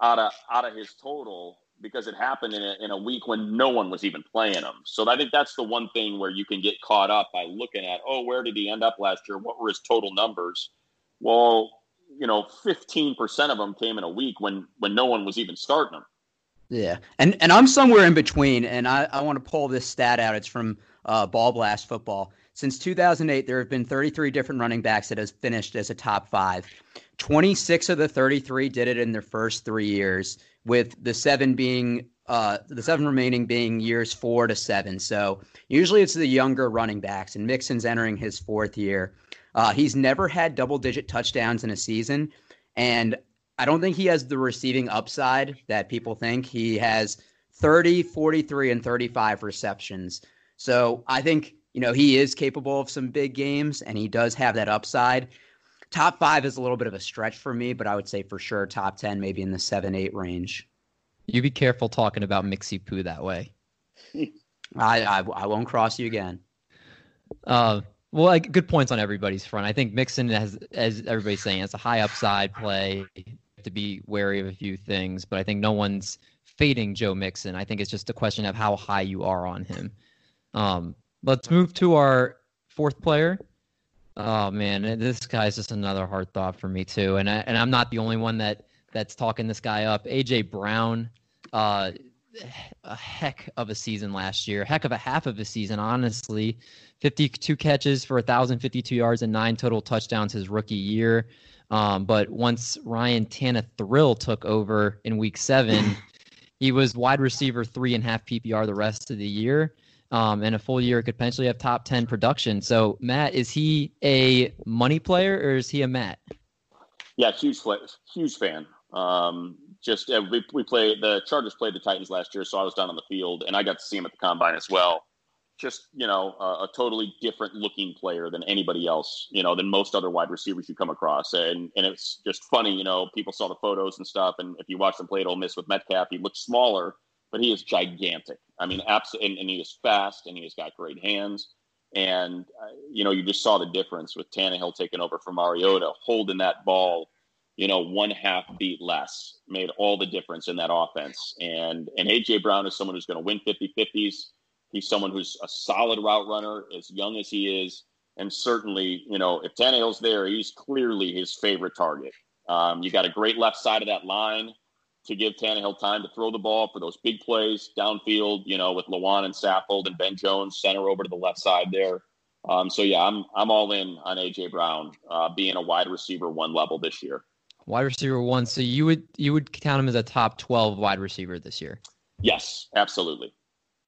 out of out of his total because it happened in a, in a week when no one was even playing him. So I think that's the one thing where you can get caught up by looking at, oh, where did he end up last year? What were his total numbers? Well, you know, 15% of them came in a week when when no one was even starting them. Yeah. And and I'm somewhere in between and I, I want to pull this stat out. It's from uh, Ball Blast Football. Since 2008, there have been 33 different running backs that has finished as a top five. 26 of the 33 did it in their first three years, with the seven being uh, the seven remaining being years four to seven. So usually it's the younger running backs, and Mixon's entering his fourth year. Uh, he's never had double digit touchdowns in a season. And I don't think he has the receiving upside that people think. He has 30, 43, and 35 receptions. So I think, you know, he is capable of some big games and he does have that upside. Top five is a little bit of a stretch for me, but I would say for sure top 10, maybe in the seven, eight range. You be careful talking about Mixie Poo that way. I, I, I won't cross you again. Uh, well, like, good points on everybody's front. I think Mixon has, as everybody's saying, it's a high upside play. to be wary of a few things, but I think no one's fading Joe Mixon. I think it's just a question of how high you are on him. Um, let's move to our fourth player. Oh man, this guy's just another hard thought for me too, and I, and I'm not the only one that that's talking this guy up. AJ Brown, uh, a heck of a season last year, heck of a half of a season, honestly. 52 catches for 1,052 yards and nine total touchdowns his rookie year. Um, but once Ryan Tannehill took over in week seven, he was wide receiver three and a half PPR the rest of the year. Um, and a full year could potentially have top 10 production. So, Matt, is he a money player or is he a Matt? Yeah, huge, huge fan. Um, just uh, we, we the Chargers played the Titans last year, so I was down on the field and I got to see him at the combine as well just you know a, a, totally different looking player than anybody else you know than most other wide receivers you come across and and it's just funny you know people saw the photos and stuff and if you watch them play at Ole Miss with Metcalf he looks smaller but he is gigantic. I mean absolutely and, and, he is fast and he has got great hands. And uh, you know you just saw the difference with Tannehill taking over for Mariota holding that ball you know one half beat less made all the difference in that offense. And and AJ Brown is someone who's going to win 50 50s He's someone who's a solid route runner, as young as he is, and certainly, you know, if Tannehill's there, he's clearly his favorite target. Um, you got a great left side of that line to give Tannehill time to throw the ball for those big plays downfield. You know, with Lewan and Saffold and Ben Jones center over to the left side there. Um, so yeah, I'm I'm all in on AJ Brown uh, being a wide receiver one level this year. Wide receiver one. So you would you would count him as a top twelve wide receiver this year? Yes, absolutely.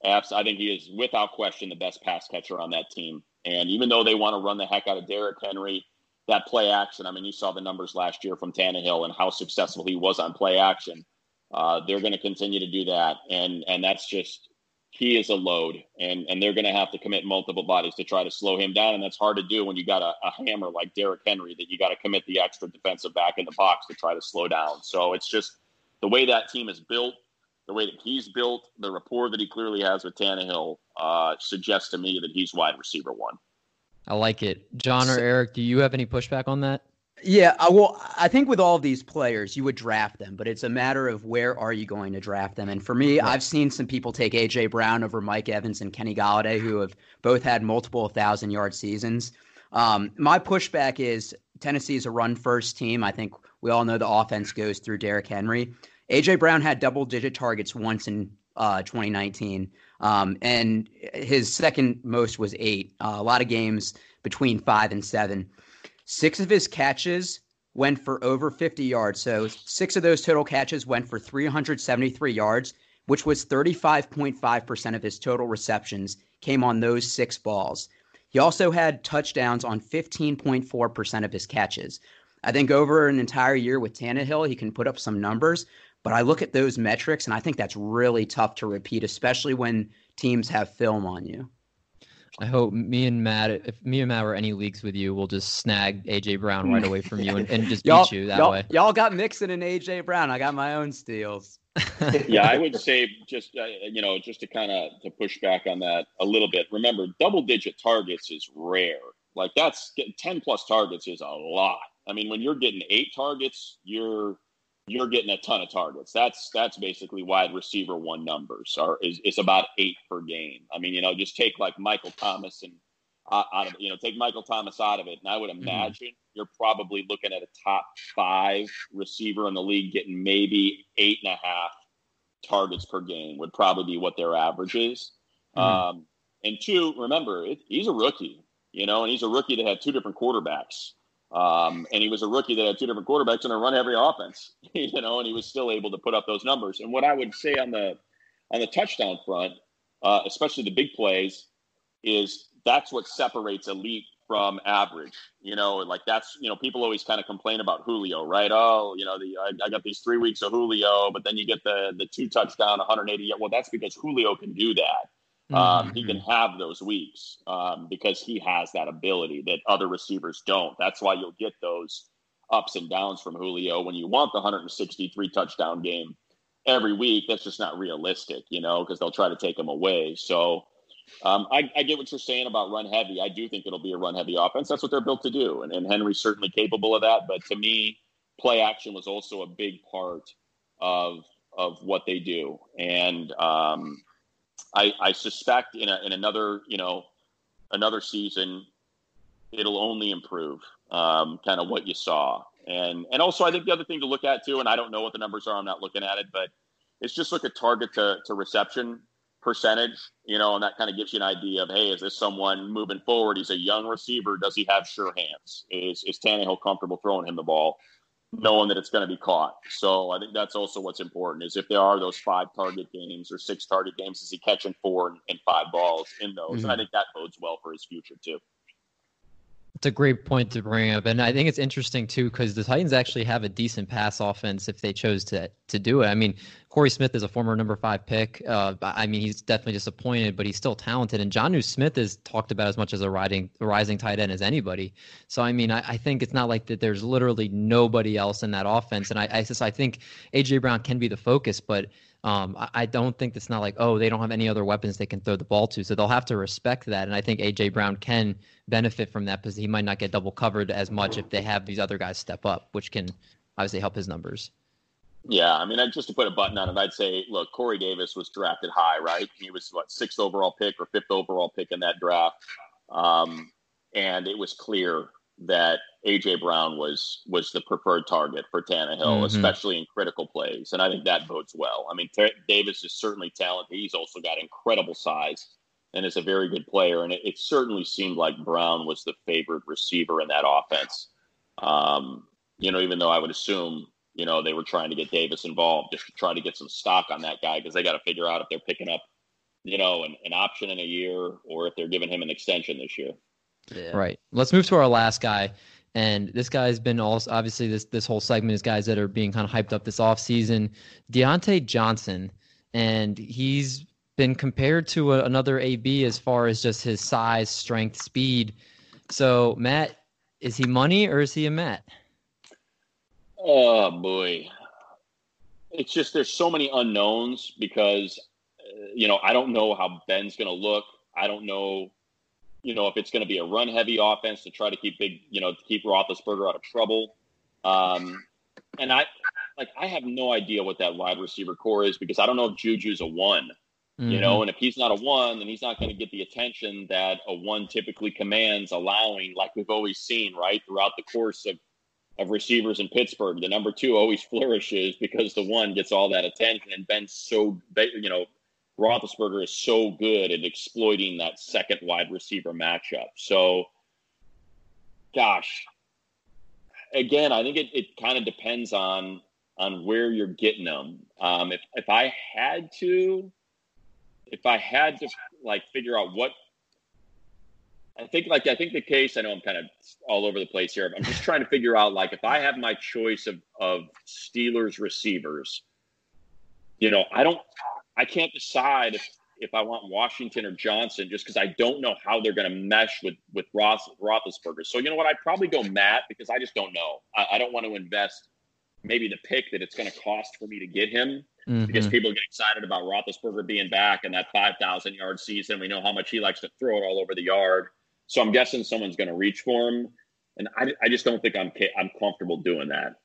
I think he is without question the best pass catcher on that team. And even though they want to run the heck out of Derrick Henry, that play action, I mean, you saw the numbers last year from Tannehill and how successful he was on play action. Uh, they're going to continue to do that. And, and that's just, he is a load. And, and they're going to have to commit multiple bodies to try to slow him down. And that's hard to do when you got a, a hammer like Derrick Henry that you got to commit the extra defensive back in the box to try to slow down. So it's just the way that team is built the way that he's built, the rapport that he clearly has with Tannehill uh, suggests to me that he's wide receiver one. I like it. John or Eric, do you have any pushback on that? Yeah, I, well, I think with all these players, you would draft them, but it's a matter of where are you going to draft them. And for me, right. I've seen some people take AJ Brown over Mike Evans and Kenny Golladay, who have both had multiple thousand yard seasons. Um, my pushback is Tennessee is a run first team. I think we all know the offense goes through Derrick Henry. AJ Brown had double digit targets once in uh, 2019, um, and his second most was eight. Uh, a lot of games between five and seven. Six of his catches went for over 50 yards. So six of those total catches went for 373 yards, which was 35.5% of his total receptions came on those six balls. He also had touchdowns on 15.4% of his catches. I think over an entire year with Tannehill, he can put up some numbers. But I look at those metrics, and I think that's really tough to repeat, especially when teams have film on you. I hope me and Matt, if me and Matt were any leagues with you, we'll just snag AJ Brown right away from you and, and just beat you that y'all, way. Y'all got Mixon and AJ Brown. I got my own steals. yeah, I would say just uh, you know just to kind of to push back on that a little bit. Remember, double digit targets is rare. Like that's ten plus targets is a lot. I mean, when you're getting eight targets, you're you're getting a ton of targets. That's that's basically wide receiver one numbers are is, is about eight per game. I mean, you know, just take like Michael Thomas and uh, out of you know take Michael Thomas out of it, and I would mm-hmm. imagine mm-hmm. you're probably looking at a top five receiver in the league getting maybe eight and a half targets per game would probably be what their average is. Mm-hmm. Um, and two, remember, it, he's a rookie, you know, and he's a rookie that had two different quarterbacks. Um, and he was a rookie that had two different quarterbacks and a run every offense, you know, and he was still able to put up those numbers. And what I would say on the on the touchdown front, uh, especially the big plays, is that's what separates elite from average. You know, like that's you know people always kind of complain about Julio, right? Oh, you know, the I, I, got these three weeks of Julio, but then you get the the two touchdown, 180. Well, that's because Julio can do that. Um, mm-hmm. He can have those weeks um, because he has that ability that other receivers don't. That's why you'll get those ups and downs from Julio when you want the 163 touchdown game every week. That's just not realistic, you know, because they'll try to take him away. So um, I, I, get what you're saying about run heavy. I do think it'll be a run heavy offense. That's what they're built to do, and, and Henry's certainly capable of that. But to me, play action was also a big part of of what they do, and um, I, I suspect in, a, in another, you know, another season, it'll only improve um, kind of what you saw. And, and also, I think the other thing to look at too, and I don't know what the numbers are, I'm not looking at it, but it's just look at target to, to reception percentage, you know, and that kind of gives you an idea of, hey, is this someone moving forward? He's a young receiver. Does he have sure hands? Is, is Tannehill comfortable throwing him the ball? Knowing that it's going to be caught. So I think that's also what's important is if there are those five target games or six target games, is he catching four and, five balls in those? Mm-hmm. And I think that bodes well for his future too. It's a great point to bring up, and I think it's interesting too because the Titans actually have a decent pass offense if they chose to to do it. I mean, Corey Smith is a former number five pick. Uh, I mean, he's definitely disappointed, but he's still talented. And Jonnu Smith is talked about as much as a riding a rising tight end as anybody. So I mean, I, I, think it's not like that. There's literally nobody else in that offense, and I I, just, I think AJ Brown can be the focus, but um, I, I, don't think it's not like, oh, they don't have any other weapons they can throw the ball to. So they'll have to respect that. And I think A.J. Brown can benefit from that because he might not get double covered as much if they have these other guys step up, which can obviously help his numbers. Yeah, I mean, just to put a button on it, I'd say, look, Corey Davis was drafted high, right? He was what sixth overall pick or fifth overall pick in that draft, um, and it was clear that AJ Brown was was the preferred target for Tannehill, mm-hmm. especially in critical plays, and I think that bodes well. I mean, T- Davis is certainly talented. He's also got incredible size and is a very good player. And it, it certainly seemed like Brown was the favored receiver in that offense. Um, you know, even though I would assume you know they were trying to get Davis involved just to try to get some stock on that guy because they got to figure out if they're picking up you know an, an option in a year or if they're giving him an extension this year. Yeah. Right. Let's move to our last guy. And this guy's been also obviously this this whole segment is guys that are being kind of hyped up this offseason. Diontae Johnson, and he's been compared to a, another AB as far as just his size, strength, speed. So Matt, is he money or is he a Matt? Oh boy, it's just there's so many unknowns because uh, you know I don't know how Ben's going to look. I don't know you know, if it's going to be a run heavy offense to try to keep big, you know, to keep Roethlisberger out of trouble. Um, and I, like, I have no idea what that wide receiver corps is because I don't know if Juju's a one, mm-hmm. you know, mm-hmm. and if he's not a one, then he's not going to get the attention that a one typically commands, allowing, like we've always seen, right, throughout the course of, of receivers in Pittsburgh. The number two always flourishes because the one gets all that attention. And Ben's so, you know, Roethlisberger is so good at exploiting that second wide receiver matchup. So, gosh, again, I think it, it kind of depends on on where you're getting them. Um, if if I had to, if I had to like figure out what I think like I think the case. I know I'm kind of all over the place here. I'm just trying to figure out like if I have my choice of of Steelers receivers, you know, I don't, I can't decide if if I want Washington or Johnson just because I don't know how they're going to mesh with with Roth, Roethlisberger. So you know what? I'd probably go Matt because I just don't know. I, I don't want to invest maybe the pick that it's going to cost for me to get him mm-hmm. because people get excited about Roethlisberger being back and that 5,000 yard season. We know how much he likes to throw it all over the yard. So I'm guessing someone's going to reach for him. And I, I just don't think I'm I'm comfortable doing that.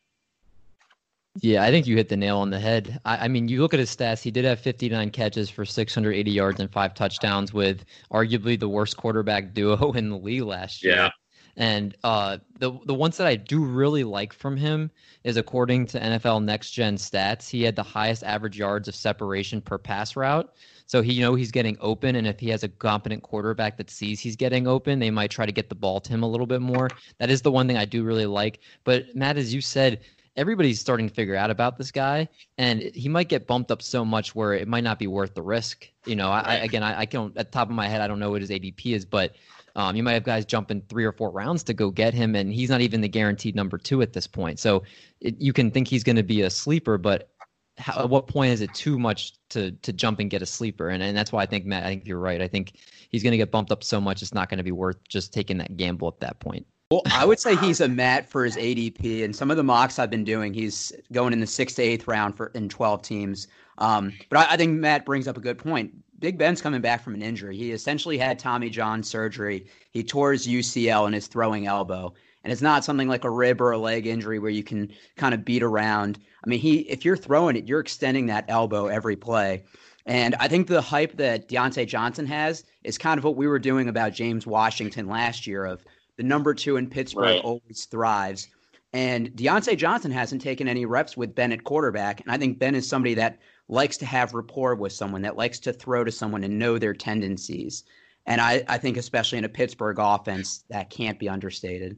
Yeah, I think you hit the nail on the head. I, I, mean, you look at his stats. He did have 59 catches for 680 yards and five touchdowns with arguably the worst quarterback duo in the league last year. Yeah. And uh, the the ones that I do really like from him is according to NFL Next Gen stats, he had the highest average yards of separation per pass route. So he you know he's getting open, and if he has a competent quarterback that sees he's getting open, they might try to get the ball to him a little bit more. That is the one thing I do really like. But Matt, as you said, everybody's starting to figure out about this guy, and he might get bumped up so much where it might not be worth the risk. You know, I, I again, I, I can't at the top of my head, I don't know what his ADP is, but um, you might have guys jumping three or four rounds to go get him, and he's not even the guaranteed number two at this point. So it, you can think he's going to be a sleeper, but how, at what point is it too much to to jump and get a sleeper? And and that's why I think Matt, I think you're right. I think he's going to get bumped up so much, it's not going to be worth just taking that gamble at that point. Well, I would say he's a Matt for his ADP, and some of the mocks I've been doing, he's going in the sixth to eighth round for in twelve teams. Um, but I, I, think Matt brings up a good point. Big Ben's coming back from an injury. He essentially had Tommy John surgery. He tore his UCL in his throwing elbow, and it's not something like a rib or a leg injury where you can kind of beat around. I mean, he if you're throwing it, you're extending that elbow every play. And I think the hype that Diontae Johnson has is kind of what we were doing about James Washington last year of the number two in Pittsburgh right. always thrives. And Diontae Johnson hasn't taken any reps with Ben at quarterback. And I think Ben is somebody that likes to have rapport with someone, that likes to throw to someone and know their tendencies. And I, I think, especially in a Pittsburgh offense, that can't be understated.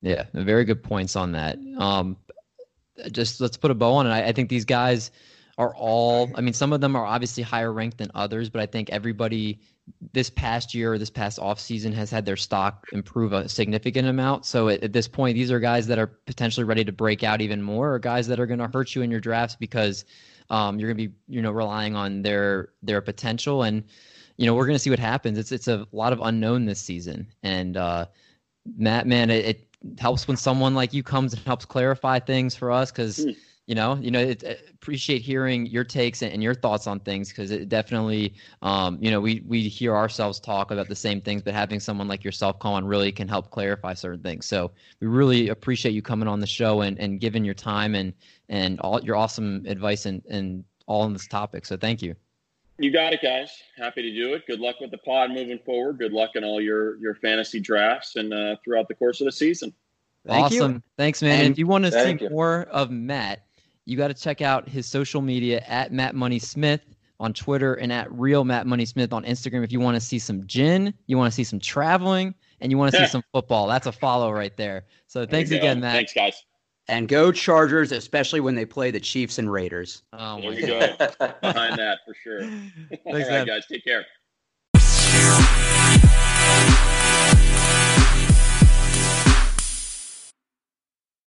Yeah, very good points on that. Um, just let's put a bow on it. I, I think these guys are all, I mean, some of them are obviously higher ranked than others, but I think everybody this past year or this past offseason has had their stock improve a significant amount. So at, at, this point, these are guys that are potentially ready to break out even more, or guys that are going to hurt you in your drafts because um, you're going to be you know relying on their their potential. And you know we're going to see what happens. It's it's a lot of unknown this season. And uh, Matt, man, it, it helps when someone like you comes and helps clarify things for us because. Mm you know you know it, appreciate hearing your takes and your thoughts on things because it definitely um, you know we we hear ourselves talk about the same things but having someone like yourself come on really can help clarify certain things so we really appreciate you coming on the show and, and giving your time and and all your awesome advice and and all on this topic so thank you you got it guys happy to do it good luck with the pod moving forward good luck in all your your fantasy drafts and uh, throughout the course of the season Thank awesome. You. Thanks, man. And if you want to see you. more of Matt, you got to check out his social media at Matt Money Smith on Twitter and at Real Matt Money Smith on Instagram. If you want to see some gin, you want to see some traveling, and you want to see some football, that's a follow right there. So thanks again, Matt. Thanks, guys. And go Chargers, especially when they play the Chiefs and Raiders. Oh there you go. Behind that for sure. Thanks, All right, man. guys. Take care.